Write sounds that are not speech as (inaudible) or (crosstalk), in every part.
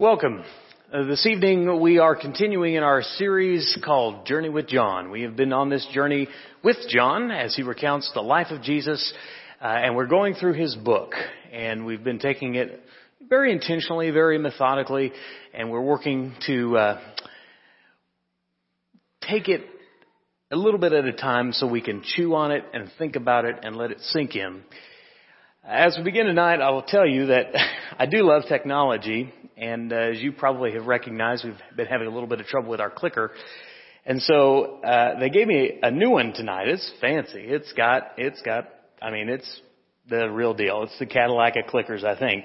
Welcome. Uh, this evening we are continuing in our series called Journey with John. We have been on this journey with John as he recounts the life of Jesus, uh, and we're going through his book. And we've been taking it very intentionally, very methodically, and we're working to uh, take it a little bit at a time so we can chew on it and think about it and let it sink in. As we begin tonight, I will tell you that (laughs) I do love technology, and uh, as you probably have recognized, we've been having a little bit of trouble with our clicker. And so uh, they gave me a new one tonight. It's fancy. It's got, it's got, I mean, it's the real deal. It's the Cadillac of clickers, I think.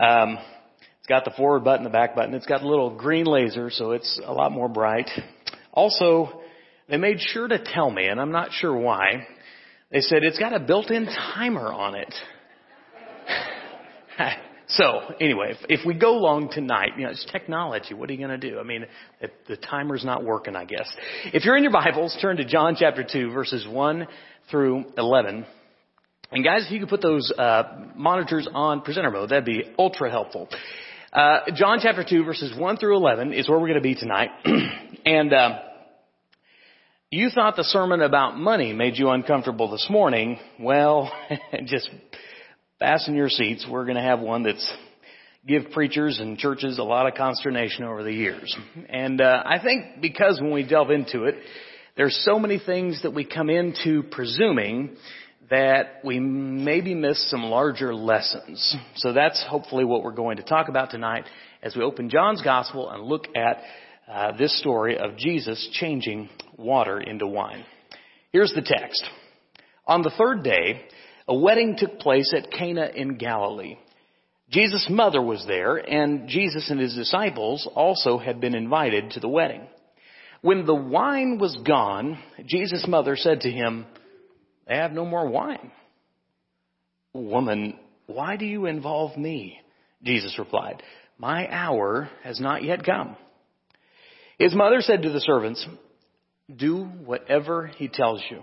Um, it's got the forward button, the back button. It's got a little green laser, so it's a lot more bright. Also, they made sure to tell me, and I'm not sure why, they said it's got a built-in timer on it. (laughs) so anyway, if, if, we go long tonight, you know, it's technology. What are you going to do? I mean, the, the timer's not working, I guess. If you're in your Bibles, turn to John chapter 2 verses 1 through 11. And guys, if you could put those uh, monitors on presenter mode, that'd be ultra helpful. Uh, John chapter 2 verses 1 through 11 is where we're going to be tonight. (clears throat) and, uh, you thought the sermon about money made you uncomfortable this morning. Well, (laughs) just fasten your seats. We're going to have one that's give preachers and churches a lot of consternation over the years. And uh, I think because when we delve into it, there's so many things that we come into presuming that we maybe miss some larger lessons. So that's hopefully what we're going to talk about tonight as we open John's Gospel and look at uh, this story of Jesus changing water into wine. Here's the text. On the third day, a wedding took place at Cana in Galilee. Jesus' mother was there, and Jesus and his disciples also had been invited to the wedding. When the wine was gone, Jesus' mother said to him, They have no more wine. Woman, why do you involve me? Jesus replied, My hour has not yet come. His mother said to the servants, do whatever he tells you.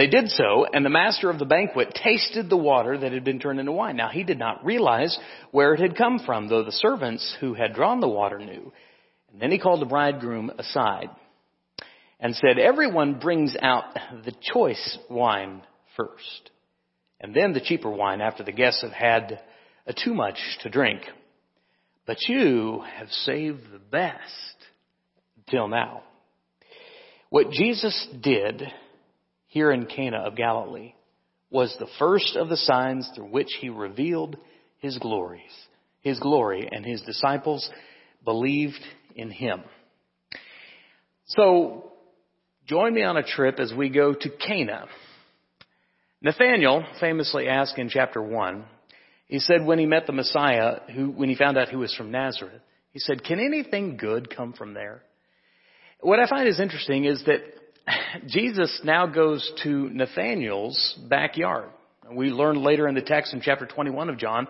They did so, and the master of the banquet tasted the water that had been turned into wine. Now he did not realize where it had come from, though the servants who had drawn the water knew. And then he called the bridegroom aside and said, Everyone brings out the choice wine first, and then the cheaper wine after the guests have had too much to drink. But you have saved the best till now. What Jesus did here in Cana of Galilee was the first of the signs through which he revealed his glories, his glory, and his disciples believed in him. So, join me on a trip as we go to Cana. Nathaniel famously asked in chapter 1, he said when he met the Messiah, who, when he found out who was from Nazareth, he said, can anything good come from there? What I find is interesting is that (laughs) Jesus now goes to Nathaniel's backyard. We learn later in the text in chapter 21 of John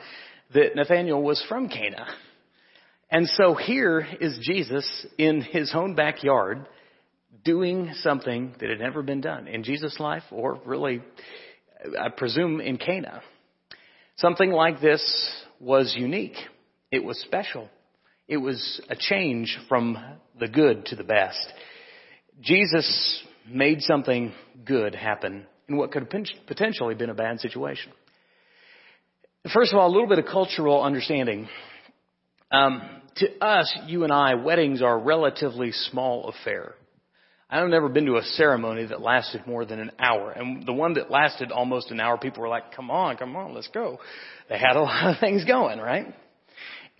that Nathaniel was from Cana. And so here is Jesus in his own backyard doing something that had never been done in Jesus' life or really, I presume, in Cana. Something like this was unique. It was special. It was a change from the good to the best. Jesus made something good happen in what could have potentially been a bad situation. First of all, a little bit of cultural understanding. Um, to us, you and I, weddings are a relatively small affair. I've never been to a ceremony that lasted more than an hour. And the one that lasted almost an hour, people were like, come on, come on, let's go. They had a (laughs) lot of things going, right?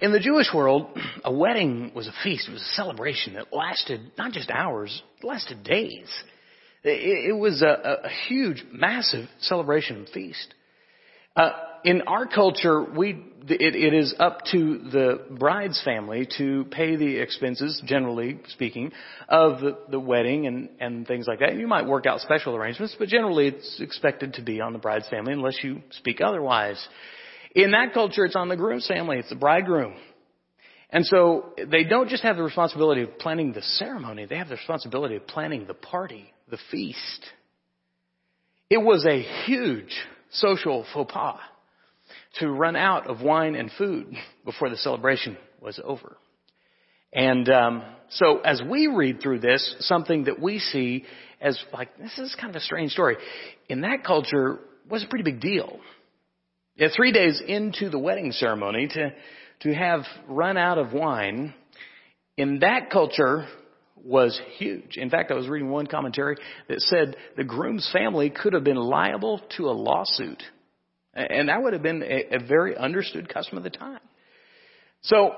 In the Jewish world, (clears throat) a wedding was a feast. It was a celebration that lasted not just hours, it lasted days. It, it was a, a, huge, massive celebration and feast. Uh, in our culture, we it, it is up to the bride's family to pay the expenses, generally speaking, of the, the wedding and, and things like that. You might work out special arrangements, but generally it's expected to be on the bride's family unless you speak otherwise. In that culture, it's on the groom's family. It's the bridegroom. And so they don't just have the responsibility of planning the ceremony, they have the responsibility of planning the party, the feast. It was a huge social faux pas to run out of wine and food before the celebration was over. And um, so as we read through this, something that we see as like, this is kind of a strange story. In that culture was a pretty big deal. Yeah, three days into the wedding ceremony to, to have run out of wine in that culture was huge. In fact, I was reading one commentary that said the groom's family could have been liable to a lawsuit. And that would have been a, a very understood custom of the time. So,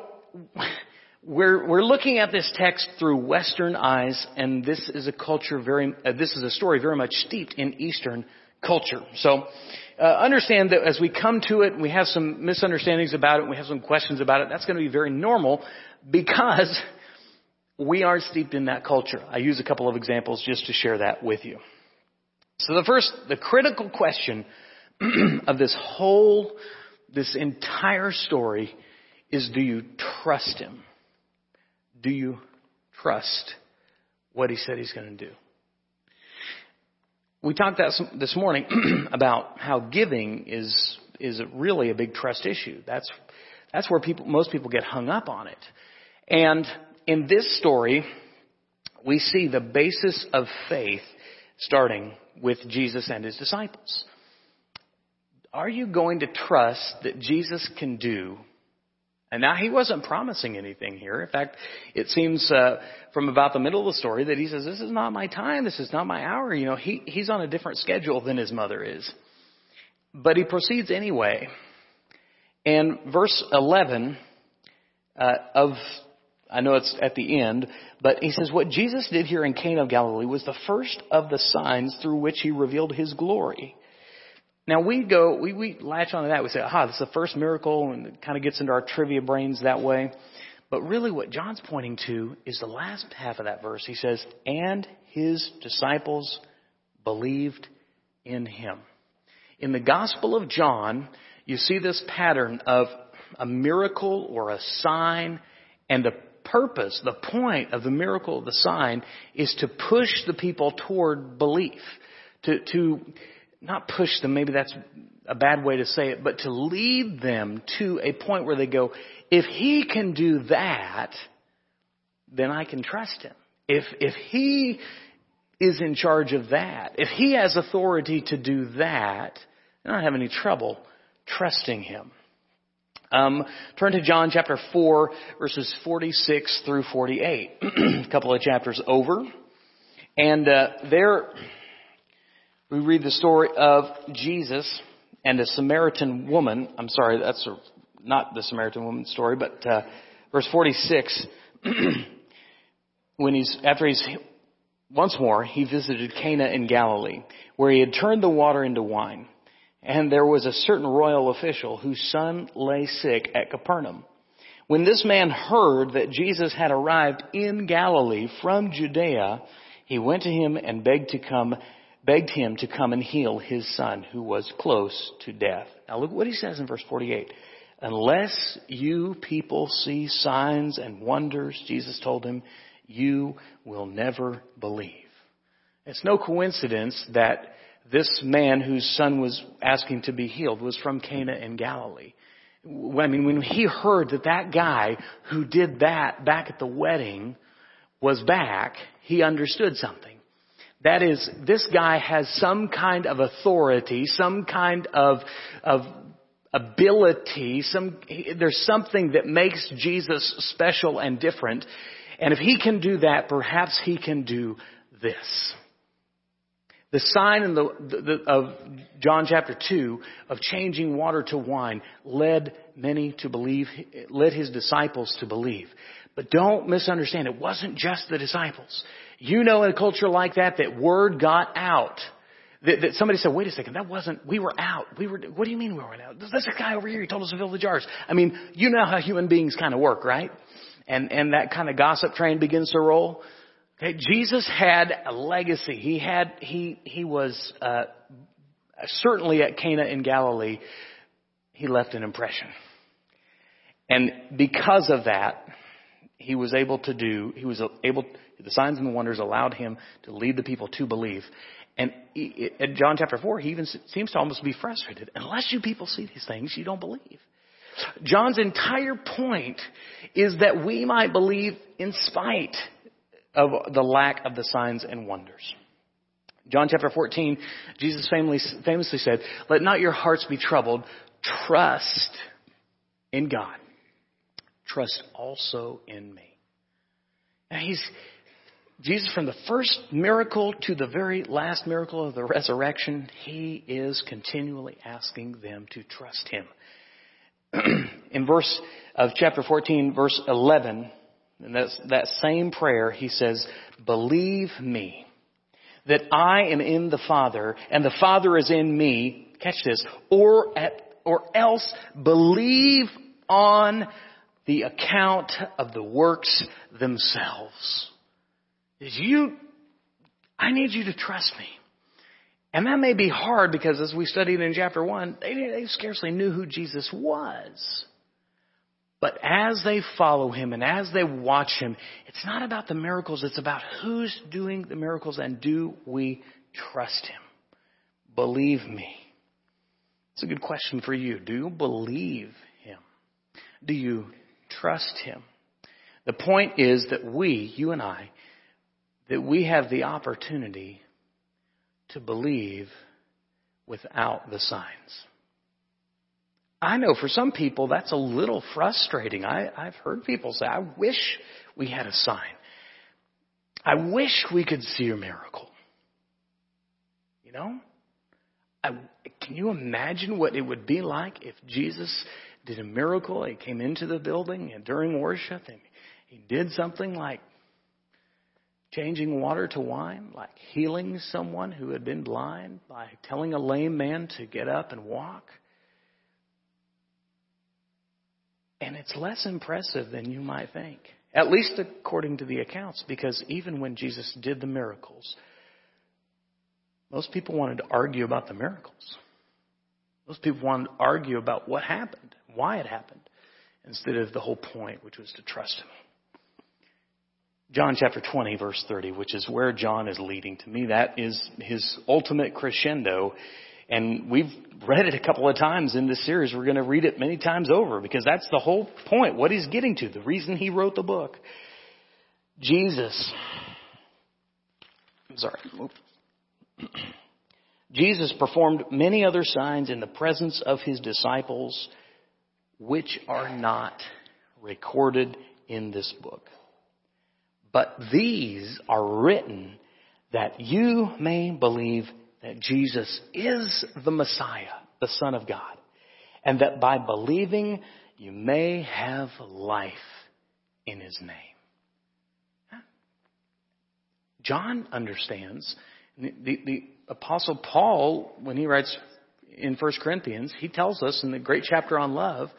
we're, we're looking at this text through Western eyes, and this is a culture very, uh, this is a story very much steeped in Eastern culture. So, uh, understand that as we come to it, we have some misunderstandings about it, we have some questions about it. That's going to be very normal because (laughs) we are steeped in that culture. I use a couple of examples just to share that with you. So the first, the critical question (clears throat) of this whole, this entire story is do you trust him? Do you trust what he said he's going to do? We talked this morning (clears throat) about how giving is is really a big trust issue. That's that's where people most people get hung up on it. And in this story, we see the basis of faith starting with Jesus and his disciples. Are you going to trust that Jesus can do? And now he wasn't promising anything here. In fact, it seems uh, from about the middle of the story that he says, "This is not my time. This is not my hour." You know, he he's on a different schedule than his mother is. But he proceeds anyway. And verse 11 uh, of I know it's at the end, but he says, what Jesus did here in Cana of Galilee was the first of the signs through which he revealed his glory. Now we go, we, we latch onto that. We say, aha, this is the first miracle, and it kind of gets into our trivia brains that way. But really what John's pointing to is the last half of that verse. He says, and his disciples believed in him. In the Gospel of John, you see this pattern of a miracle or a sign and the purpose, the point of the miracle the sign is to push the people toward belief. To, to not push them, maybe that's a bad way to say it, but to lead them to a point where they go, if he can do that, then I can trust him. If, if he is in charge of that, if he has authority to do that, then I don't have any trouble trusting him. Um, turn to John chapter 4, verses 46 through 48. a (clears throat) couple of chapters over. And uh, there we read the story of Jesus and a Samaritan woman. I'm sorry, that's a, not the Samaritan woman story, but uh, verse 46. (clears throat) when he's after he's once more he visited Cana in Galilee, where he had turned the water into wine. And there was a certain royal official whose son lay sick at Capernaum. When this man heard that Jesus had arrived in Galilee from Judea, he went to him and begged to come, begged him to come and heal his son who was close to death. Now look what he says in verse 48. Unless you people see signs and wonders, Jesus told him, you will never believe. It's no coincidence that this man whose son was asking to be healed was from Cana in Galilee. I mean, when he heard that that guy who did that back at the wedding was back, he understood something. That is, this guy has some kind of authority, some kind of, of ability, some, there's something that makes Jesus special and different. And if he can do that, perhaps he can do this. The sign in the, the, of John chapter 2 of changing water to wine led many to believe, led his disciples to believe. But don't misunderstand, it wasn't just the disciples. You know in a culture like that that word got out That, that somebody said, wait a second, that wasn't, we were out. We were, what do you mean we were out? There's a guy over here, he told us to fill the jars. I mean, you know how human beings kind of work, right? And, and that kind of gossip train begins to roll. Okay, Jesus had a legacy. He had, he, he was, uh, certainly at Cana in Galilee, he left an impression. And because of that, he was able to do, he was able, the signs and the wonders allowed him to lead the people to believe. And in John chapter 4, he even seems to almost be frustrated. Unless you people see these things, you don't believe. John's entire point is that we might believe in spite of the lack of the signs and wonders. John chapter 14, Jesus famously said, Let not your hearts be troubled. Trust in God. Trust also in me. Now he's, Jesus, from the first miracle to the very last miracle of the resurrection, he is continually asking them to trust him. (clears throat) In verse of chapter 14, verse 11, and that's that same prayer, he says, Believe me that I am in the Father and the Father is in me. Catch this. Or at, or else believe on the account of the works themselves is you, I need you to trust me. And that may be hard because as we studied in chapter one, they, they scarcely knew who Jesus was. But as they follow him and as they watch him, it's not about the miracles, it's about who's doing the miracles and do we trust him? Believe me. It's a good question for you. Do you believe him? Do you trust him? The point is that we, you and I, that we have the opportunity to believe without the signs. I know for some people that's a little frustrating. I, I've heard people say, I wish we had a sign. I wish we could see a miracle. You know? I, can you imagine what it would be like if Jesus did a miracle? He came into the building and during worship and he did something like changing water to wine, like healing someone who had been blind by telling a lame man to get up and walk. And it's less impressive than you might think, at least according to the accounts, because even when Jesus did the miracles, most people wanted to argue about the miracles. Most people wanted to argue about what happened, why it happened, instead of the whole point, which was to trust Him. John chapter 20 verse 30, which is where John is leading. To me, that is his ultimate crescendo. And we've read it a couple of times in this series. We're going to read it many times over because that's the whole point, what he's getting to, the reason he wrote the book. Jesus, I'm sorry. (clears throat) Jesus performed many other signs in the presence of his disciples, which are not recorded in this book. But these are written that you may believe that Jesus is the Messiah, the Son of God, and that by believing you may have life in His name. John understands. The, the, the Apostle Paul, when he writes in 1 Corinthians, he tells us in the great chapter on love,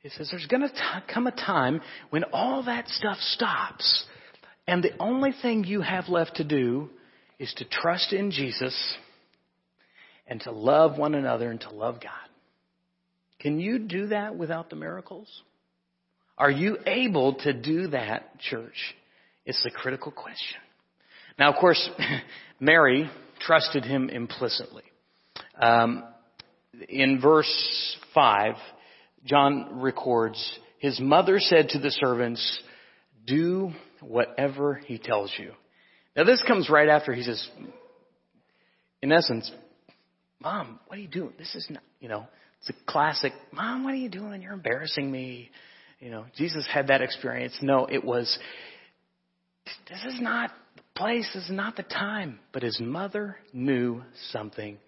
he says there's going to come a time when all that stuff stops and the only thing you have left to do is to trust in Jesus and to love one another and to love God. Can you do that without the miracles? Are you able to do that, church? It's the critical question. Now, of course, (laughs) Mary trusted him implicitly. Um, in verse 5, John records, His mother said to the servants, Do whatever he tells you. Now this comes right after he says, in essence, Mom, what are you doing? This is not, you know, it's a classic, Mom, what are you doing? You're embarrassing me. You know, Jesus had that experience. No, it was, this is not the place, this is not the time. But his mother knew something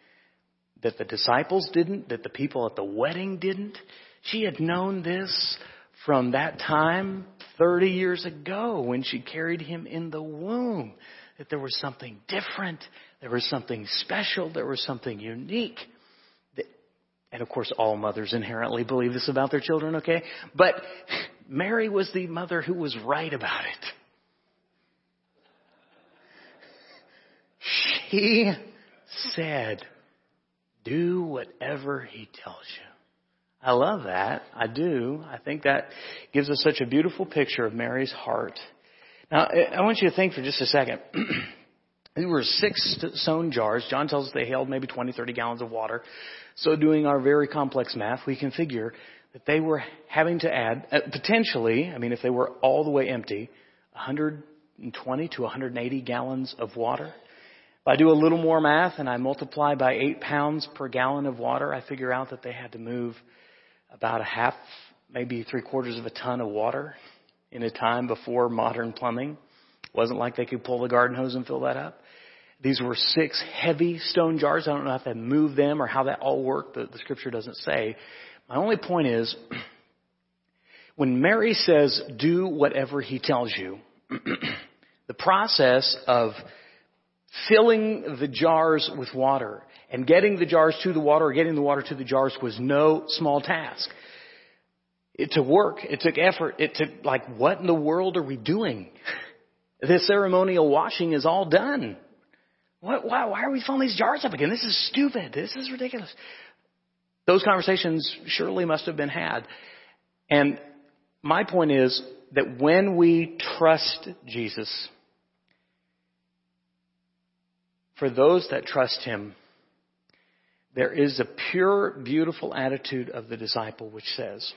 that the disciples didn't, that the people at the wedding didn't. She had known this from that time 30 years ago when she carried him in the womb. that there was something different, there was something special, there was something unique. And of course, all mothers inherently believe this about their children, okay? But Mary was the mother who was right about it. She said, do whatever he tells you. I love that. I do. I think that gives us such a beautiful picture of Mary's heart. Now, I want you to think for just a second. (clears throat) These were six stone jars. John tells us they held maybe 20, 30 gallons of water. So doing our very complex math, we can figure that they were having to add, uh, potentially, I mean, if they were all the way empty, 120 to 180 gallons of water. If I do a little more math and I multiply by eight pounds per gallon of water, I figure out that they had to move about a half, maybe three quarters of a ton of water in a time before modern plumbing. It wasn't like they could pull the garden hose and fill that up. These were six heavy stone jars. I don't know if they moved them or how that all worked. The, the scripture doesn't say. My only point is, (clears throat) when Mary says, do whatever he tells you, (clears throat) the process of filling the jars with water and getting the jars to the water or getting the water to the jars was no small task. It took work. It took effort. It took, like, what in the world are we doing? (laughs) The ceremonial washing is all done. What, why, why are we filling these jars up again? This is stupid. This is ridiculous. Those conversations surely must have been had. And my point is that when we trust Jesus, for those that trust him, there is a pure, beautiful attitude of the disciple which says,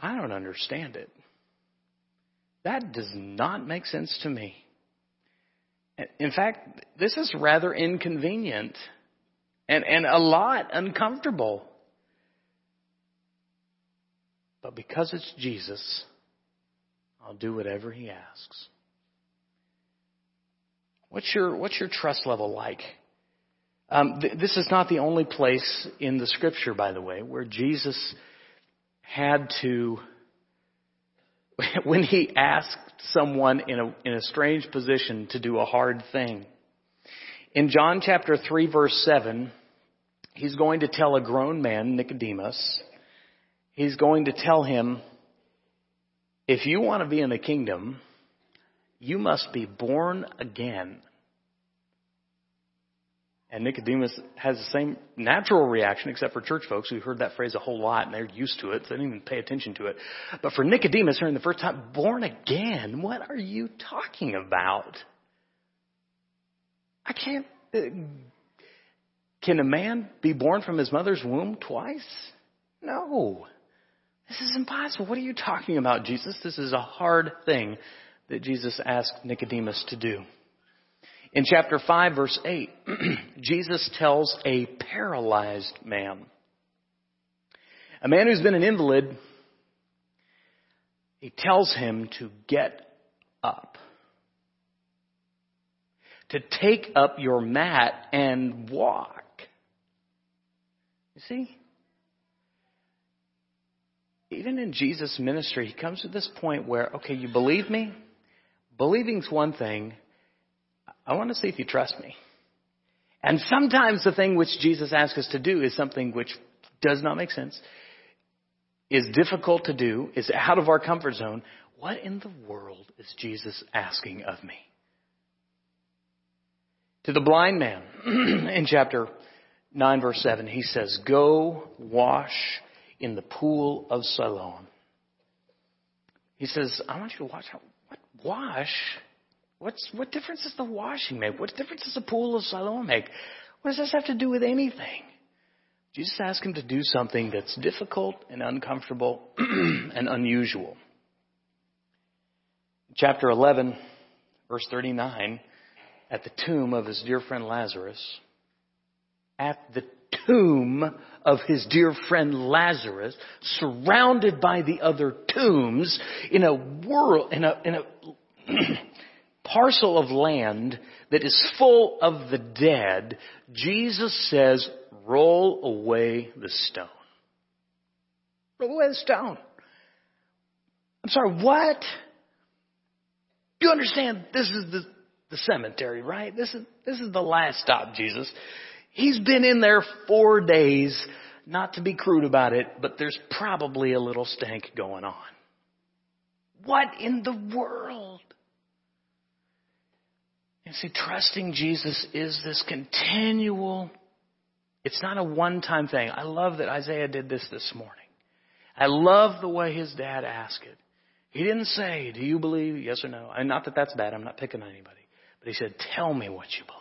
I don't understand it. That does not make sense to me. In fact, this is rather inconvenient and, and a lot uncomfortable. But because it's Jesus, I'll do whatever he asks. What's your, what's your trust level like? Um, th- this is not the only place in the scripture, by the way, where Jesus had to, (laughs) when he asked someone in a, in a strange position to do a hard thing. In John chapter 3 verse 7, he's going to tell a grown man, Nicodemus, he's going to tell him, if you want to be in the kingdom, you must be born again. And Nicodemus has the same natural reaction, except for church folks who heard that phrase a whole lot and they're used to it, so they didn't even pay attention to it. But for Nicodemus, hearing the first time, born again, what are you talking about? I can't. Uh, can a man be born from his mother's womb twice? No. This is impossible. What are you talking about, Jesus? This is a hard thing that Jesus asked Nicodemus to do. In chapter 5 verse 8, (clears throat) Jesus tells a paralyzed man, a man who's been an invalid, he tells him to get up. To take up your mat and walk. You see? Even in Jesus' ministry, he comes to this point where, okay, you believe me? Believing's one thing. I want to see if you trust me. And sometimes the thing which Jesus asks us to do is something which does not make sense, is difficult to do, is out of our comfort zone. What in the world is Jesus asking of me? To the blind man (clears throat) in chapter 9 verse 7, he says, go wash in the pool of Siloam. He says, I want you to watch how, what, wash? What's, what difference does the washing make? What difference does the pool of Siloam make? What does this have to do with anything? Jesus asked him to do something that's difficult and uncomfortable (clears throat) and unusual. Chapter 11, verse 39, at the tomb of his dear friend Lazarus, at the tomb of his dear friend Lazarus, surrounded by the other tombs, in a world, in a, in a (clears throat) parcel of land that is full of the dead, Jesus says, roll away the stone. Roll away the stone. I'm sorry, what? You understand this is the, the cemetery, right? This is, this is the last stop, Jesus. He's been in there four days, not to be crude about it, but there's probably a little stank going on. What in the world? And see, trusting Jesus is this continual, it's not a one time thing. I love that Isaiah did this this morning. I love the way his dad asked it. He didn't say, Do you believe? Yes or no. And not that that's bad. I'm not picking on anybody. But he said, Tell me what you believe.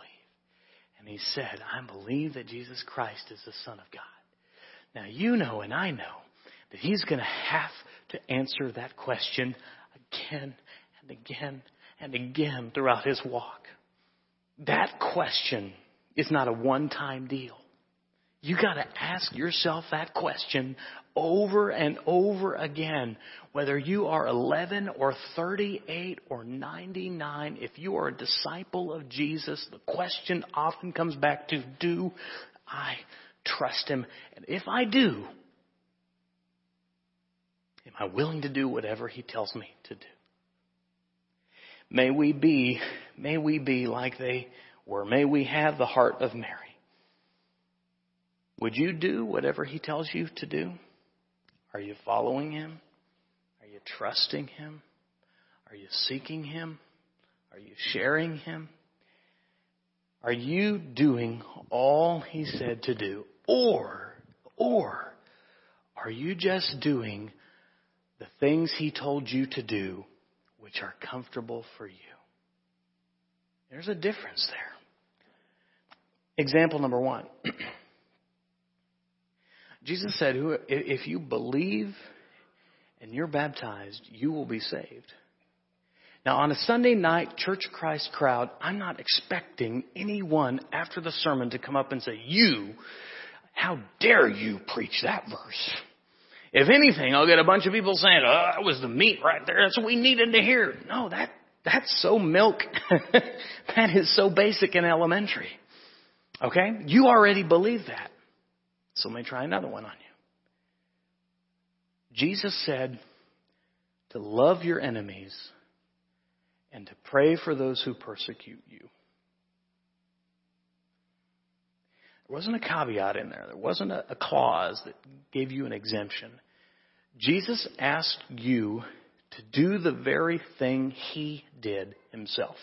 And he said, I believe that Jesus Christ is the Son of God. Now you know and I know that he's going to have to answer that question again and again and again throughout his walk. That question is not a one time deal. You got to ask yourself that question over and over again. Whether you are 11 or 38 or 99, if you are a disciple of Jesus, the question often comes back to, do I trust Him? And if I do, am I willing to do whatever He tells me to do? May we be, may we be like they were. May we have the heart of Mary. Would you do whatever he tells you to do? Are you following him? Are you trusting him? Are you seeking him? Are you sharing him? Are you doing all he said to do? Or, or, are you just doing the things he told you to do which are comfortable for you? There's a difference there. Example number one. (clears throat) Jesus said, if you believe and you're baptized, you will be saved. Now, on a Sunday night Church of Christ crowd, I'm not expecting anyone after the sermon to come up and say, You, how dare you preach that verse? If anything, I'll get a bunch of people saying, Oh, that was the meat right there. That's what we needed to hear. No, that, that's so milk. (laughs) that is so basic and elementary. Okay? You already believe that. So let me try another one on you. Jesus said to love your enemies and to pray for those who persecute you. There wasn't a caveat in there. There wasn't a, a clause that gave you an exemption. Jesus asked you to do the very thing he did himself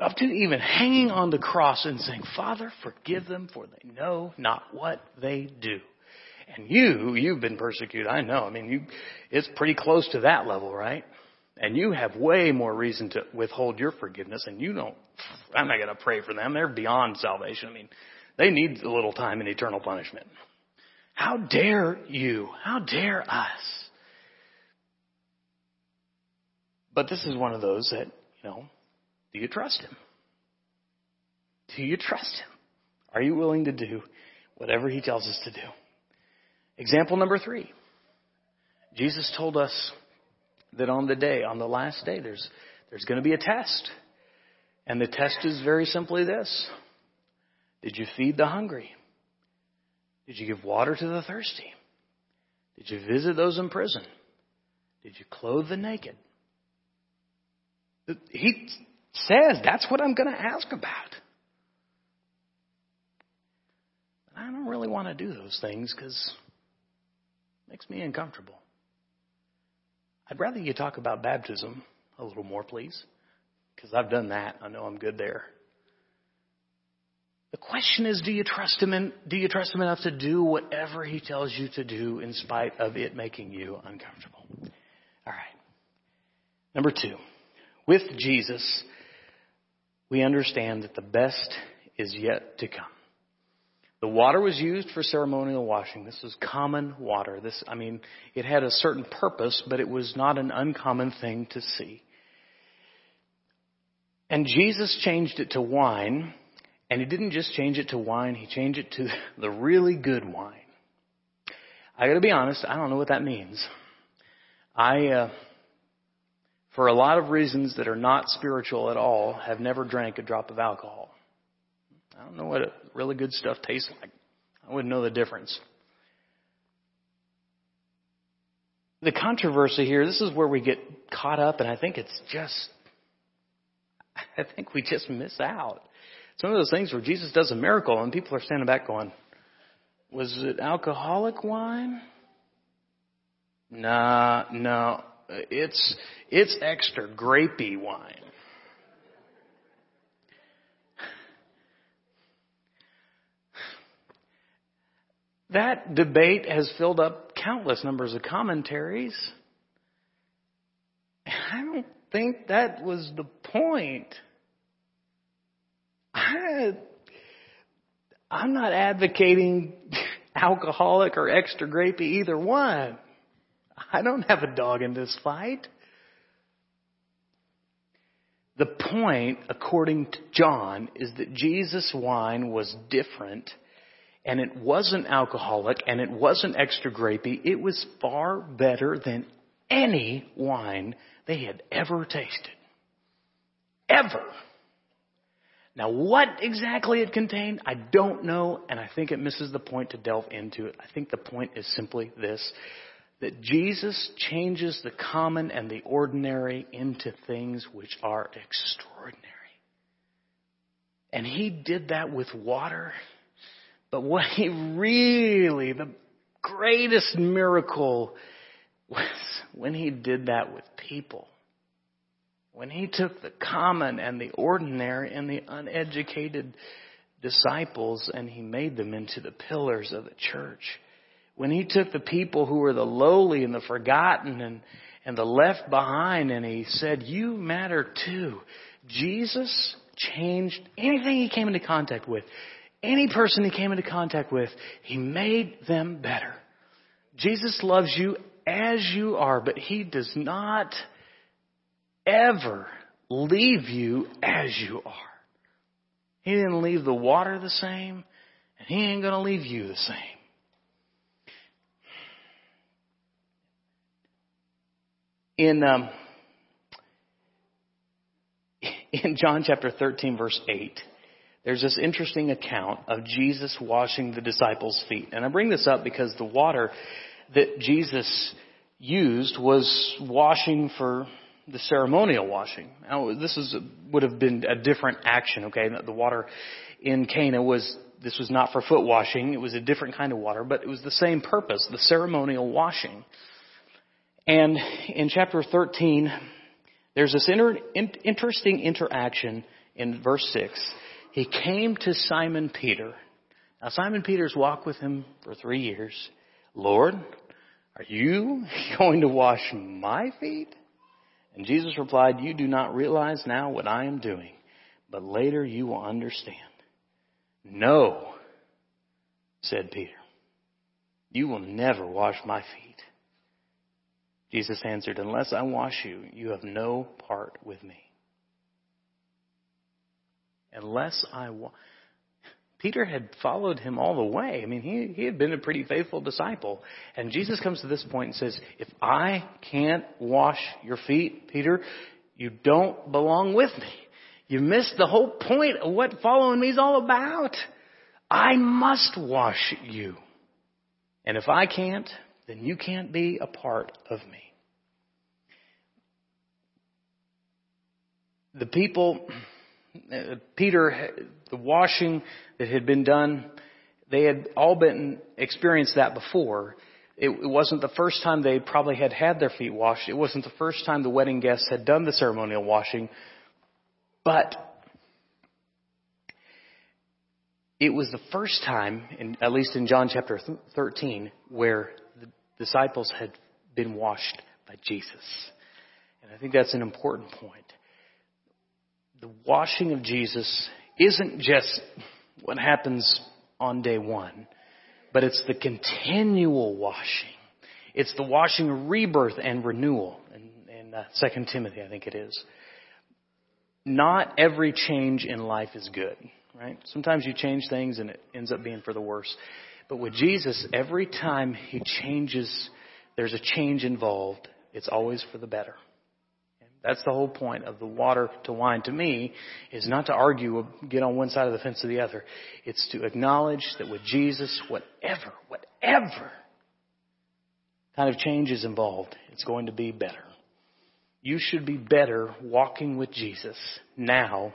up to even hanging on the cross and saying, Father, forgive them for they know not what they do. And you, you've been persecuted. I know. I mean, you, it's pretty close to that level, right? And you have way more reason to withhold your forgiveness and you don't, I'm not going to pray for them. They're beyond salvation. I mean, they need a little time in eternal punishment. How dare you? How dare us? But this is one of those that, you know, do you trust him? Do you trust him? Are you willing to do whatever he tells us to do? Example number three. Jesus told us that on the day, on the last day, there's, there's going to be a test. And the test is very simply this. Did you feed the hungry? Did you give water to the thirsty? Did you visit those in prison? Did you clothe the naked? He says that's what I'm going to ask about. I don't really want to do those things because it makes me uncomfortable. I'd rather you talk about baptism a little more, please, because I've done that. I know I'm good there. The question is, do you trust him and do you trust him enough to do whatever he tells you to do in spite of it making you uncomfortable? All right. Number two, with Jesus, we understand that the best is yet to come. The water was used for ceremonial washing. This was common water. This, I mean, it had a certain purpose, but it was not an uncommon thing to see. And Jesus changed it to wine, and he didn't just change it to wine, he changed it to (laughs) the really good wine. I gotta be honest, I don't know what that means. I, uh, for a lot of reasons that are not spiritual at all, have never drank a drop of alcohol. I don't know what really good stuff tastes like. I wouldn't know the difference. The controversy here, this is where we get caught up, and I think it's just (laughs) I think we just miss out. Some of those things where Jesus does a miracle and people are standing back going, was it alcoholic wine? Nah, no. It's, it's extra grapey wine. That debate has filled up countless numbers of commentaries. I don't think that was the point. I'm not advocating (laughs) alcoholic or extra grapey, either one. I don't have a dog in this fight. The point, according to John, is that Jesus' wine was different and it wasn't alcoholic and it wasn't extra grapey. It was far better than any wine they had ever tasted. Ever. Now what exactly it contained, I don't know, and I think it misses the point to delve into it. I think the point is simply this, that Jesus changes the common and the ordinary into things which are extraordinary. And he did that with water. But what he really, the greatest miracle was when he did that with people. When he took the common and the ordinary and the uneducated disciples and he made them into the pillars of the church. When he took the people who were the lowly and the forgotten and, and the left behind and he said, you matter too. Jesus changed anything he came into contact with. Any person he came into contact with, he made them better. Jesus loves you as you are, but he does not ever leave you as you are. He didn't leave the water the same, and he ain't gonna leave you the same. In um, (laughs) in John chapter 13 verse 8, there's this interesting account of Jesus washing the disciples' feet. And I bring this up because the water that Jesus used was washing for the ceremonial washing. Now, this is would have been a different action. Okay, the water in Cana was this was not for foot washing. It was a different kind of water, but it was the same purpose, the ceremonial washing. And in chapter 13, there's this inter, in, interesting interaction in verse 6. He came to Simon Peter. Now Simon Peter's walked with him for three years. Lord, are you (laughs) going to wash my feet? And Jesus replied, You do not realize now what I am doing, but later you will understand. No, said Peter. You will never wash my feet. Jesus answered, Unless I wash you, you have no part with me. Unless I wash. Peter had followed him all the way. I mean, he, he had been a pretty faithful disciple. And Jesus comes to this point and says, if I can't wash your feet, Peter, you don't belong with me. You missed the whole point of what following me is all about. I must wash you. And if I can't, then you can't be a part of me. The people, Peter, the washing that had been done, they had all been experienced that before. It, wasn't the first time they probably had had their feet washed. It wasn't the first time the wedding guests had done the ceremonial washing. But it was the first time, in, at least in John chapter 13, where the disciples had been washed by Jesus. And I think that's an important point. The washing of Jesus isn't just what happens on day one, but it's the continual washing. It's the washing of rebirth and renewal. In, in uh, 2 Timothy, I think it is. Not every change in life is good, right? Sometimes you change things and it ends up being for the worse. But with Jesus, every time he changes, there's a change involved. It's always for the better. That's the whole point of the water to wine to me is not to argue, get on one side of the fence or the other. It's to acknowledge that with Jesus, whatever, whatever kind of change is involved, it's going to be better. You should be better walking with Jesus now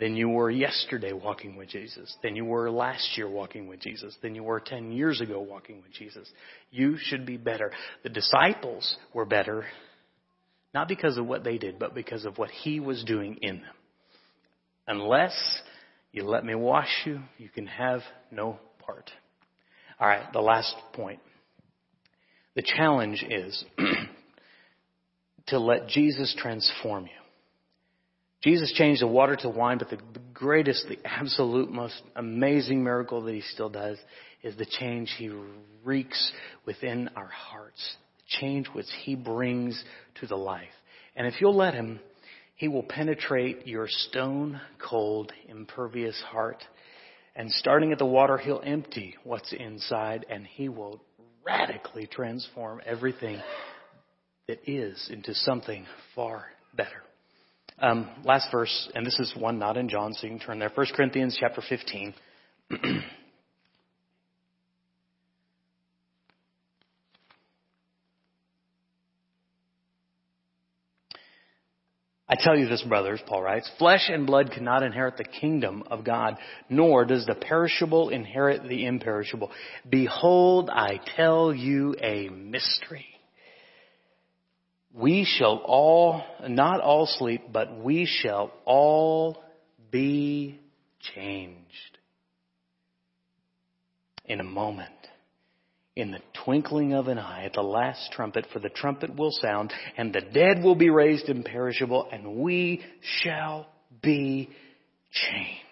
than you were yesterday walking with Jesus, than you were last year walking with Jesus, than you were 10 years ago walking with Jesus. You should be better. The disciples were better, not because of what they did, but because of what he was doing in them. Unless you let me wash you, you can have no part. All right, the last point. The challenge is (clears throat) to let Jesus transform you. Jesus changed the water to wine, but the greatest, the absolute most amazing miracle that he still does is the change he wreaks within our hearts. Change which he brings to the life. And if you'll let him, he will penetrate your stone cold, impervious heart. And starting at the water, he'll empty what's inside and he will radically transform everything that is into something far better. Um, last verse, and this is one not in John, so you can turn there. 1 Corinthians chapter 15. (clears throat) tell you this, brothers, Paul writes, flesh and blood cannot inherit the kingdom of God, nor does the perishable inherit the imperishable. Behold, I tell you a mystery we shall all, not all sleep, but we shall all be changed in a moment, in the twinkling of an eye, at the last trumpet, for the trumpet will sound, and the dead will be raised imperishable, and we shall be changed.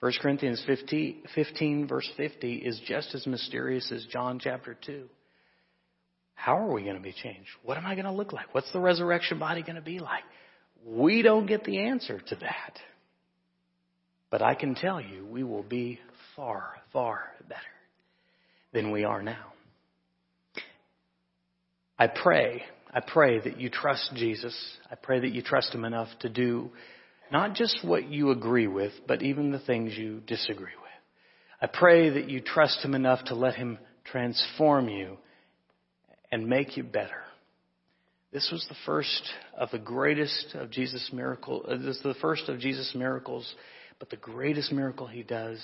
1 Corinthians 15, 15 verse 50 is just as mysterious as John chapter 2. How are we going to be changed? What am I going to look like? What's the resurrection body going to be like? We don't get the answer to that. But I can tell you, we will be far, far better than we are now. I pray, I pray that you trust Jesus. I pray that you trust Him enough to do not just what you agree with, but even the things you disagree with. I pray that you trust Him enough to let Him transform you and make you better. This was the first of the greatest of Jesus' miracles. Uh, this is the first of Jesus' miracles, but the greatest miracle he does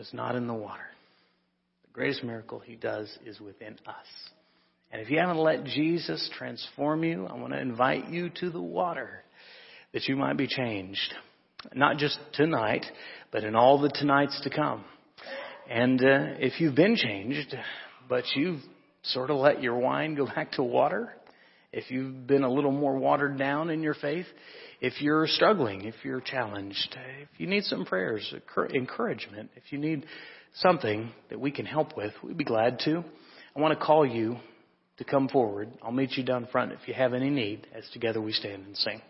was not in the water. The greatest miracle he does is within us. And if you haven't let Jesus transform you, I want to invite you to the water that you might be changed. Not just tonight, but in all the tonights to come. And uh, if you've been changed, but you've sort of let your wine go back to water. If you've been a little more watered down in your faith, if you're struggling, if you're challenged, if you need some prayers, encouragement, if you need something that we can help with, we'd be glad to. I want to call you to come forward. I'll meet you down front if you have any need as together we stand and sing.